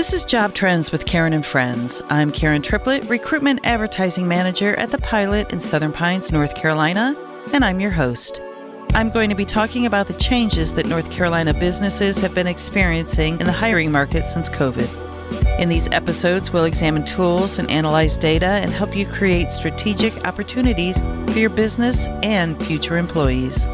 This is Job Trends with Karen and Friends. I'm Karen Triplett, Recruitment Advertising Manager at the Pilot in Southern Pines, North Carolina, and I'm your host. I'm going to be talking about the changes that North Carolina businesses have been experiencing in the hiring market since COVID. In these episodes, we'll examine tools and analyze data and help you create strategic opportunities for your business and future employees.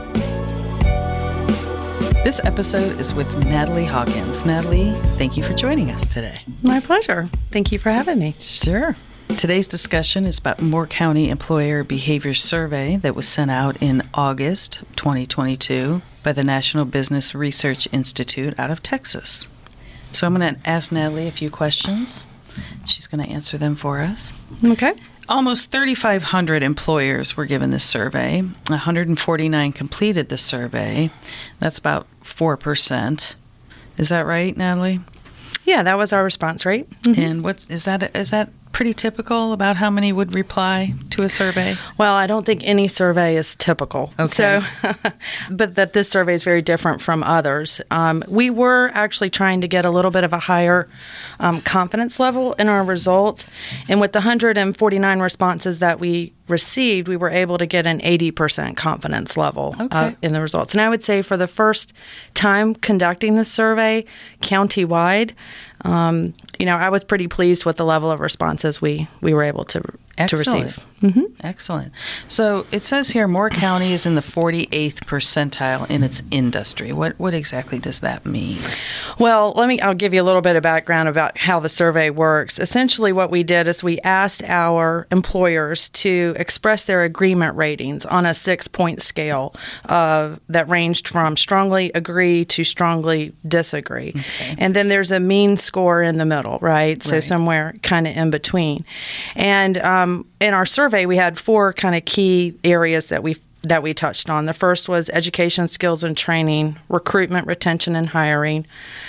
This episode is with Natalie Hawkins. Natalie, thank you for joining us today. My pleasure. Thank you for having me. Sure. Today's discussion is about Moore County Employer Behavior Survey that was sent out in August 2022 by the National Business Research Institute out of Texas. So I'm going to ask Natalie a few questions. She's going to answer them for us. Okay. Almost 3,500 employers were given this survey. 149 completed the survey. That's about 4%. Is that right, Natalie? Yeah, that was our response rate. Mm-hmm. And what is that is that pretty typical about how many would reply to a survey? Well, I don't think any survey is typical. Okay. So, but that this survey is very different from others. Um, we were actually trying to get a little bit of a higher um, confidence level in our results. And with the 149 responses that we received, we were able to get an 80% confidence level okay. uh, in the results. And I would say for the first time conducting this survey countywide, um, you know, I was pretty pleased with the level of responses we, we were able to, to receive. Mm-hmm. Excellent. So it says here Moore County is in the 48th percentile in its industry. What what exactly does that mean? Well, let me I'll give you a little bit of background about how the survey works. Essentially what we did is we asked our employers to express their agreement ratings on a 6-point scale uh, that ranged from strongly agree to strongly disagree. Okay. And then there's a mean score in the middle, right? So right. somewhere kind of in between. And um, Um, in our survey, we had four kind of key areas that we that we touched on. The first was education, skills, and training, recruitment, retention, and hiring,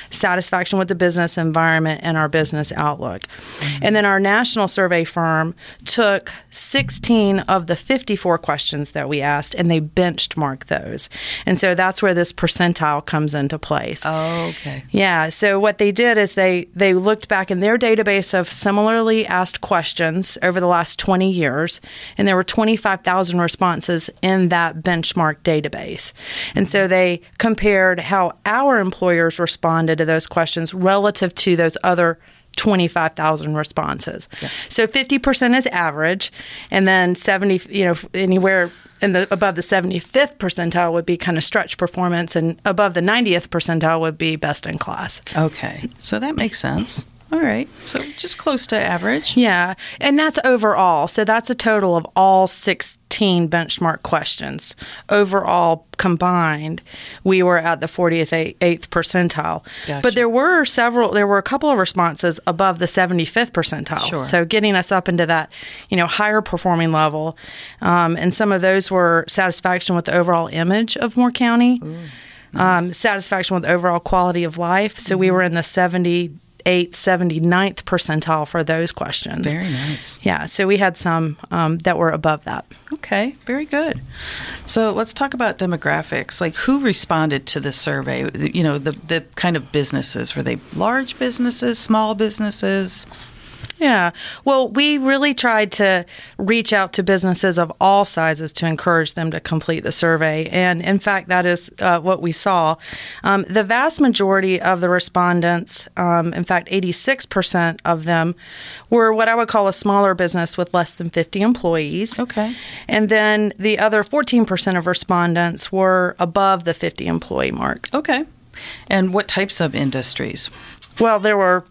satisfaction with the business environment, and our business outlook. Mm-hmm. And then our national survey firm took 16 of the 54 questions that we asked and they benchmarked those. And so that's where this percentile comes into place. Oh, okay. Yeah. So what they did is they they looked back in their database of similarly asked questions over the last 20 years, and there were 25,000 responses in that benchmark database. And so they compared how our employers responded to those questions relative to those other 25,000 responses. Yeah. So 50% is average and then 70 you know anywhere in the above the 75th percentile would be kind of stretch performance and above the 90th percentile would be best in class. Okay. So that makes sense. All right. So just close to average. Yeah. And that's overall. So that's a total of all 16 benchmark questions. Overall combined, we were at the 40th 8th percentile. Gotcha. But there were several there were a couple of responses above the 75th percentile. Sure. So getting us up into that, you know, higher performing level. Um, and some of those were satisfaction with the overall image of Moore County. Ooh, nice. um, satisfaction with overall quality of life. So mm-hmm. we were in the 70 78th, 79th percentile for those questions. Very nice. Yeah, so we had some um, that were above that. Okay, very good. So let's talk about demographics. Like who responded to this survey? You know, the, the kind of businesses. Were they large businesses, small businesses? Yeah. Well, we really tried to reach out to businesses of all sizes to encourage them to complete the survey. And in fact, that is uh, what we saw. Um, the vast majority of the respondents, um, in fact, 86% of them, were what I would call a smaller business with less than 50 employees. Okay. And then the other 14% of respondents were above the 50 employee mark. Okay. And what types of industries? Well, there were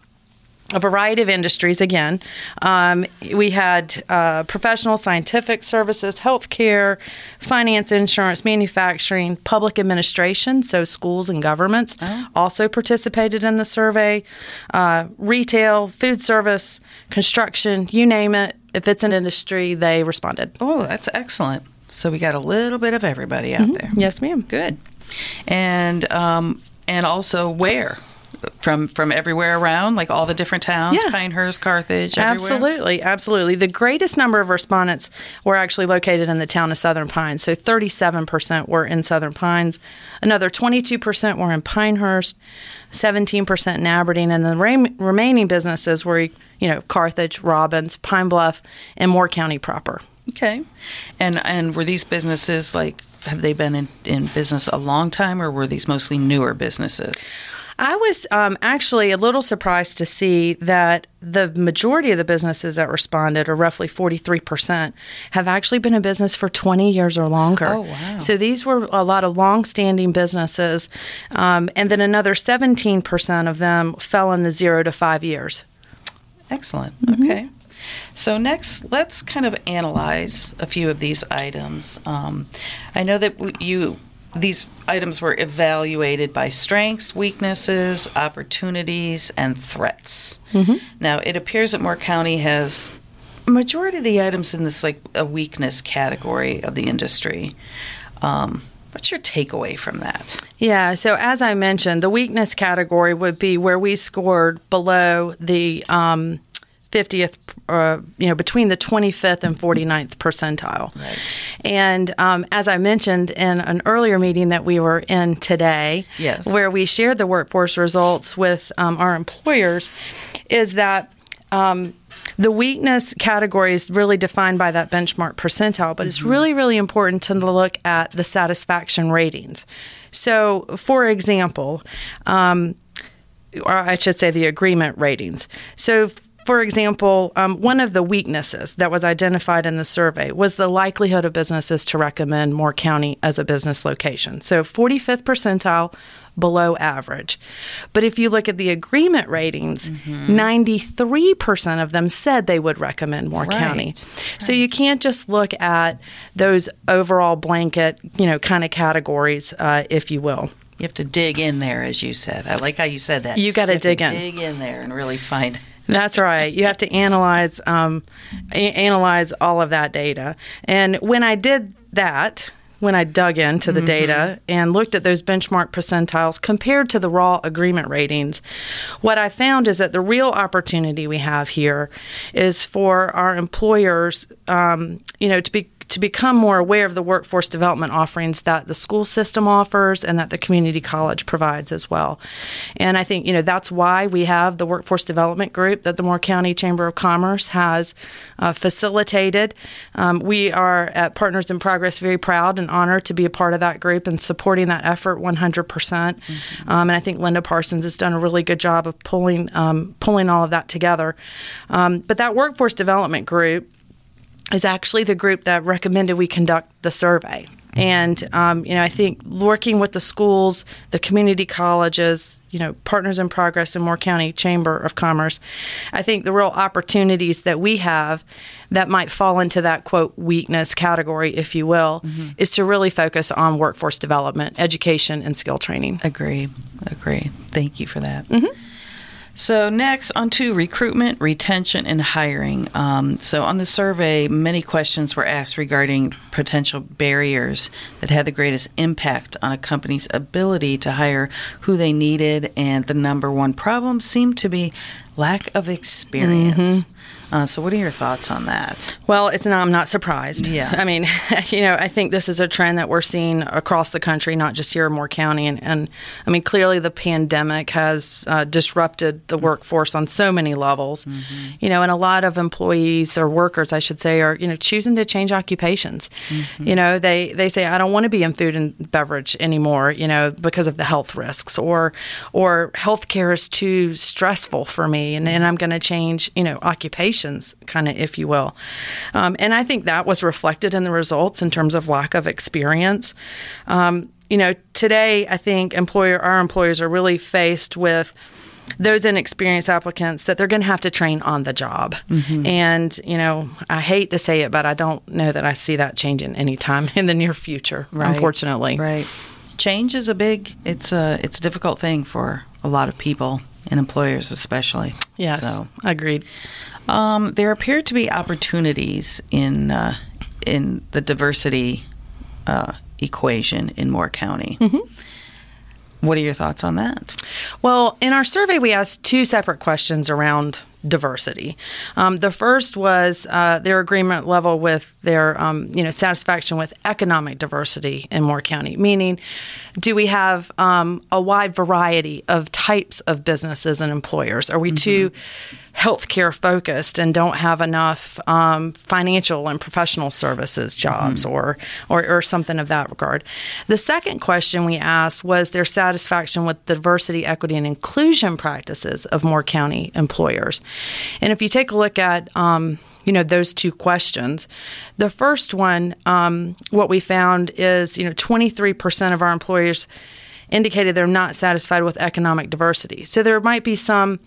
a variety of industries again. Um, we had uh, professional scientific services, healthcare, finance, insurance, manufacturing, public administration, so schools and governments oh. also participated in the survey, uh, retail, food service, construction, you name it. If it's an industry, they responded. Oh, that's excellent. So we got a little bit of everybody out mm-hmm. there. Yes, ma'am. Good. And um, and also where from from everywhere around, like all the different towns, Yeah. Pinehurst, Carthage, everywhere? Absolutely, absolutely. The greatest number of respondents were actually located in the town of Southern Pines. So 37% were in Southern Pines. Another 22% were in Pinehurst, 17% in Aberdeen, and the re- remaining businesses were, you know, Carthage, Robbins, Pinebluff, and Moore County proper. Okay, and and were these businesses like have they been in, in business a long time, or were these mostly newer businesses? I was um, actually a little surprised to see that the majority of the businesses that responded, or roughly 43%, have actually been in business for 20 years or longer. Oh, wow. So these were a lot of long standing businesses. Um, and then another 17% of them fell in the zero to five years. Excellent. Okay. So next, let's kind of analyze a few of these items. Um, I know that w- you these items were evaluated by strengths, weaknesses, opportunities, and threats. Now, it appears that Moore County has a majority of the items in this like a weakness category of the industry. Um, what's your takeaway from that? Yeah, so as I mentioned, the weakness category would be where we scored below the um, 50th, uh, you know, between the 25th and 49th percentile. Right. And um, as I mentioned in an earlier meeting that we were in today, Yes. where we shared the workforce results with um, our employers, is that. Um, the weakness category is really defined by that benchmark percentile, but it's really, really important to look at the satisfaction ratings. So, for example, um, or I should say the agreement ratings. So, for example, um, one of the weaknesses that was identified in the survey was the likelihood of businesses to recommend Moore County as a business location. So, 45th percentile below average. But if you look at the agreement ratings, 93% of them said they would recommend Moore Right. County. So you can't just look at those overall blanket, you know, kind of categories, uh, if you will. You have to dig in there, as you said. I like how you said that. You gotta dig in. Dig in there and really find. That's right. You have to analyze um, a- analyze all of that data. And when I did that, when I dug into the data and looked at those benchmark percentiles compared to the raw agreement ratings, what I found is that the real opportunity we have here is for our employers, um, you know, to be to become more aware of the workforce development offerings that the school system offers and that the community college provides as well. And I think, you know, that's why we have the workforce development group that the Moore County Chamber of Commerce has uh, facilitated. Um, we are at Partners in Progress very proud and honored to be a part of that group and supporting that effort 100%. percent Um, and I think Linda Parsons has done a really good job of pulling um, pulling all of that together. Um, but that workforce development group is actually the group that recommended we conduct the survey. And um, you know, I think working with the schools, the community colleges, you know, Partners in Progress and Moore County Chamber of Commerce, I think the real opportunities that we have that might fall into that quote weakness category, if you will, is to really focus on workforce development, education, and skill training. Agree. Agree. Thank you for that. So next, on to recruitment, retention, and hiring. Um, so on the survey, many questions were asked regarding potential barriers that had the greatest impact on a company's ability to hire who they needed, and the number one problem seemed to be lack of experience. Uh, so, what are your thoughts on that? Well, it's not. I'm not surprised. Yeah. I mean, you know, I think this is a trend that we're seeing across the country, not just here in Moore County. And, and I mean, clearly the pandemic has uh, disrupted the workforce on so many levels. You know, and a lot of employees or workers, I should say, are you know choosing to change occupations. You know, they they say I don't want to be in food and beverage anymore. You know, because of the health risks, or or healthcare is too stressful for me, and, and I'm going to change. You know, occupations, kind of, if you will. Um, and I think that was reflected in the results in terms of lack of experience. Um, you know, today I think employer our employers are really faced with those inexperienced applicants that they're going to have to train on the job. And, you know, I hate to say it, but I don't know that I see that changing anytime in the near future, unfortunately. Right. Change is a big. It's a it's a difficult thing for a lot of people and employers especially. Yes, So agreed. um, there appear to be opportunities in uh, in the diversity uh, equation in Moore County. What are your thoughts on that? Well, in our survey, we asked two separate questions around diversity. Um, the first was uh, their agreement level with their, um, you know, satisfaction with economic diversity in Moore County, meaning, do we have um, a wide variety of types of businesses and employers? Are we mm-hmm. too healthcare focused and don't have enough um, financial and professional services jobs mm-hmm. or, or, or something of that regard. The second question we asked was their satisfaction with diversity, equity, and inclusion practices of Moore County employers. And if you take a look at um, you know those two questions. The first one, um, what we found is you know 23% of our employers indicated they're not satisfied with economic diversity. So there might be some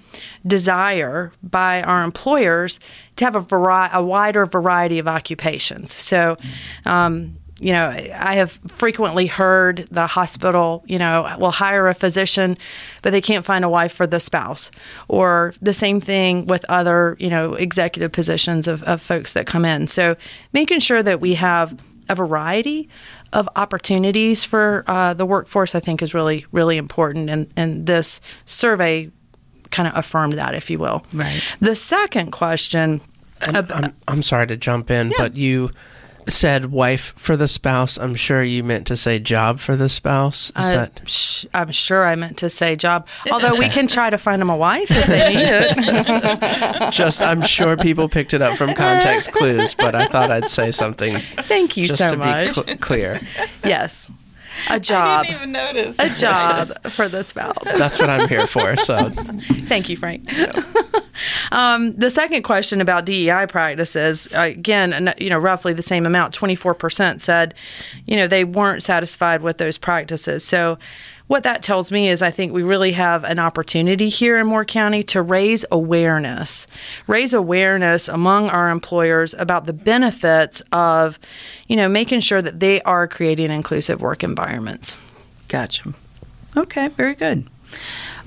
desire by our employers to have a, vari- a wider variety of occupations. So, um, you know, I have frequently heard the hospital, you know, will hire a physician, but they can't find a wife for the spouse. Or the same thing with other, you know, executive positions of, of folks that come in. So making sure that we have a variety of opportunities for uh, the workforce, I think, is really, really important. And, and this survey kind of affirmed that, if you will. Right. The second question. I'm, I'm, sorry to jump in, yeah. but you said wife for the spouse. I'm sure you meant to say job for the spouse. Is uh, that? Sh- I'm sure I meant to say job. Although we can try to find them a wife if they need it. just, I'm sure people picked it up from context clues, but I thought I'd say something. Thank you so much. Cl- clear. Yes a job. I didn't even notice. A job for the spouse. That's what I'm here for. So, thank you, Frank. um, the second question about DEI practices, again, you know, roughly the same amount. Twenty four percent said, you know, they weren't satisfied with those practices. So what that tells me is I think we really have an opportunity here in Moore County to raise awareness, raise awareness among our employers about the benefits of, you know, making sure that they are creating inclusive work environments. Gotcha. Okay, very good.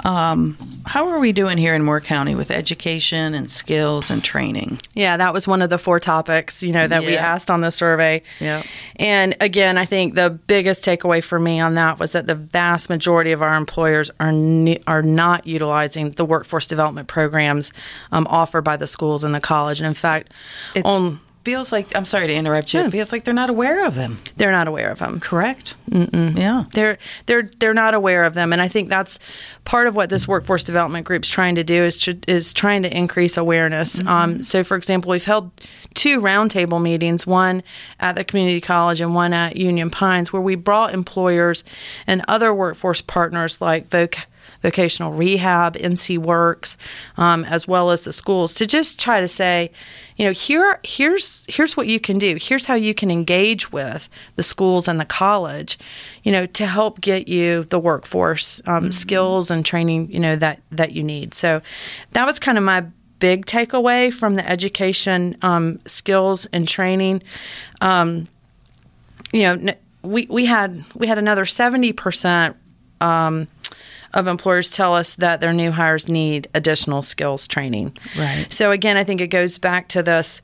Um, how are we doing here in Moore County with education and skills and training? Yeah, that was one of the four topics, you know, that yeah. we asked on the survey. Yeah. And again, I think the biggest takeaway for me on that was that the vast majority of our employers are ne- are not utilizing the workforce development programs um, offered by the schools and the college. And in fact, it's, on feels like I'm sorry to interrupt you. Yeah. It feels like they're not aware of them. They're not aware of them. Correct. Mm-mm. Yeah. They're they're they're not aware of them, and I think that's part of what this workforce development group's trying to do is to, is trying to increase awareness. Mm-hmm. Um, so, for example, we've held two roundtable meetings, one at the community college and one at Union Pines, where we brought employers and other workforce partners like Voc vocational rehab, NC Works, um, as well as the schools, to just try to say, you know, here here's here's what you can do. Here's how you can engage with the schools and the college, you know, to help get you the workforce um, mm-hmm. skills and training, you know, that that you need. So that was kind of my big takeaway from the education um, skills and training. Um, you know, we, we had we had another seventy percent um, of employers tell us that their new hires need additional skills training. Right. So again, I think it goes back to this.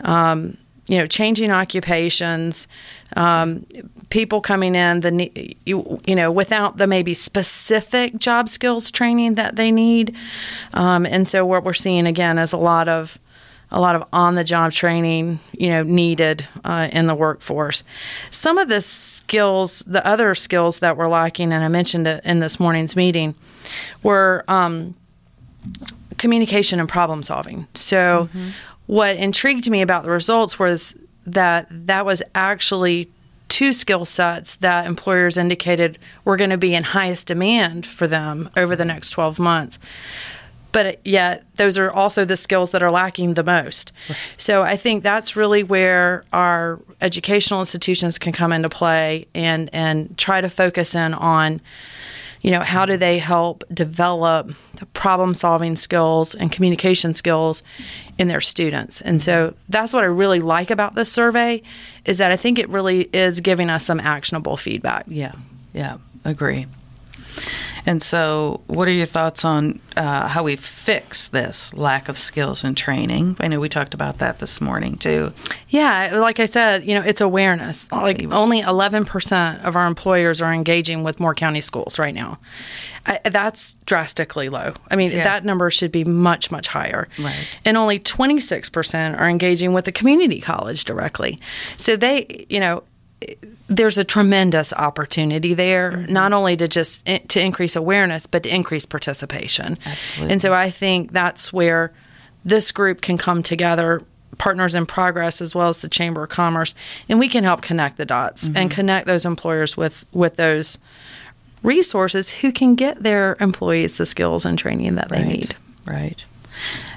Um, you know, changing occupations, um, people coming in, the you, you know, without the maybe specific job skills training that they need, um, and so what we're seeing again is a lot of a lot of on the job training, you know, needed uh, in the workforce. Some of the skills, the other skills that were lacking, and I mentioned it in this morning's meeting, were um, communication and problem solving. So, mm-hmm. what intrigued me about the results was that that was actually two skill sets that employers indicated were going to be in highest demand for them over the next 12 months but yet those are also the skills that are lacking the most. So I think that's really where our educational institutions can come into play and and try to focus in on you know how do they help develop problem solving skills and communication skills in their students. And so that's what i really like about this survey is that i think it really is giving us some actionable feedback. Yeah yeah agree And so, what are your thoughts on uh, how we fix this lack of skills and training? I know we talked about that this morning too. Yeah, like I said, you know, it's awareness. Like only 11% of our employers are engaging with Moore County schools right now. I, that's drastically low. I mean, yeah. that number should be much, much higher. Right. And only 26% are engaging with the community college directly. So they, you know, there's a tremendous opportunity there, mm-hmm. not only to just to increase awareness, but to increase participation. Absolutely. And so I think that's where this group can come together, Partners in Progress as well as the Chamber of Commerce, and we can help connect the dots mm-hmm. and connect those employers with with those resources who can get their employees the skills and training that they need. Right.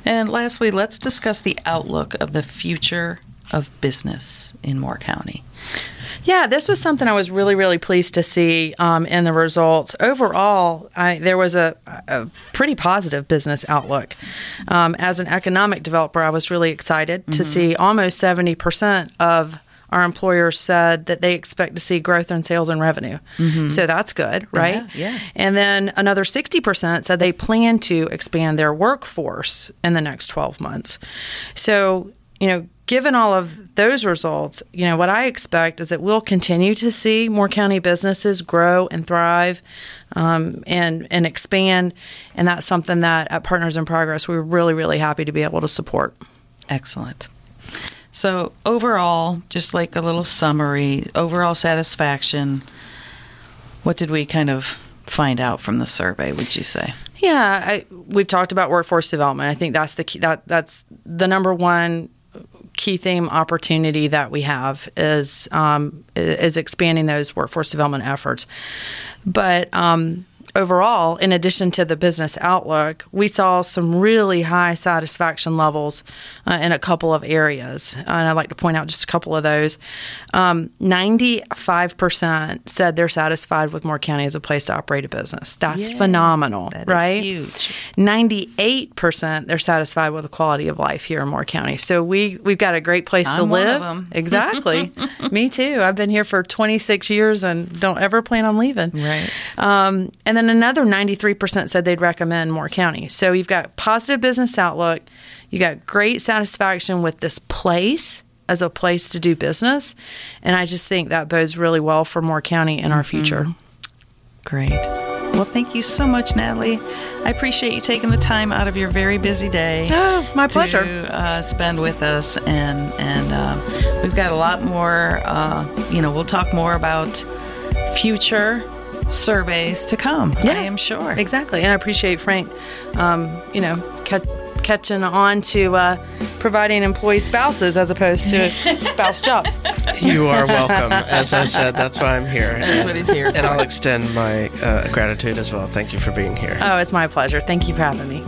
And lastly, let's discuss the outlook of the future of business in Moore County. Yeah, this was something I was really, really pleased to see um, in the results. Overall, I, there was a, a, pretty positive business outlook. Um, as an economic developer, I was really excited mm-hmm. to see almost 70% of our employers said that they expect to see growth in sales and revenue. Mm-hmm. So that's good, right? Yeah, yeah. And then another 60% said they plan to expand their workforce in the next 12 months. So, you know, given all of those results, you know, what I expect is that we'll continue to see Moore County businesses grow and thrive um, and, and expand. And that's something that at Partners in Progress, we're really, really happy to be able to support. Excellent. So, overall, just like a little summary, overall satisfaction, what did we kind of find out from the survey, would you say? Yeah, I, we've talked about workforce development. I think that's the key, that that's the number one key theme opportunity that we have is um, is expanding those workforce development efforts. But um, overall, in addition to the business outlook, we saw some really high satisfaction levels uh, in a couple of areas. And I'd like to point out just a couple of those. Um, 95% said they're satisfied with Moore County as a place to operate a business. That's phenomenal, that right? huge. 98% they're satisfied with the quality of life here in Moore County. So we, we've got a great place I'm to live. Exactly. Me too. I've been here for 26 years and don't ever plan on leaving. Right. Um, and then then another 93% said they'd recommend Moore County. So you've got positive business outlook, you got great satisfaction with this place as a place to do business, and I just think that bodes really well for Moore County in our mm-hmm. future. Great. Well, thank you so much, Natalie. I appreciate you taking the time out of your very busy day. Oh, my pleasure. To uh, spend with us, and and uh, we've got a lot more. Uh, you know, we'll talk more about future surveys to come. Yeah, I am sure. Exactly. And I appreciate Frank, um, you know, catching on to uh, providing employee spouses as opposed to spouse jobs. You are welcome. As I said, that's why I'm here. That's and, what he's here And I'll extend my uh, gratitude as well. Thank you for being here. Oh, it's my pleasure. Thank you for having me.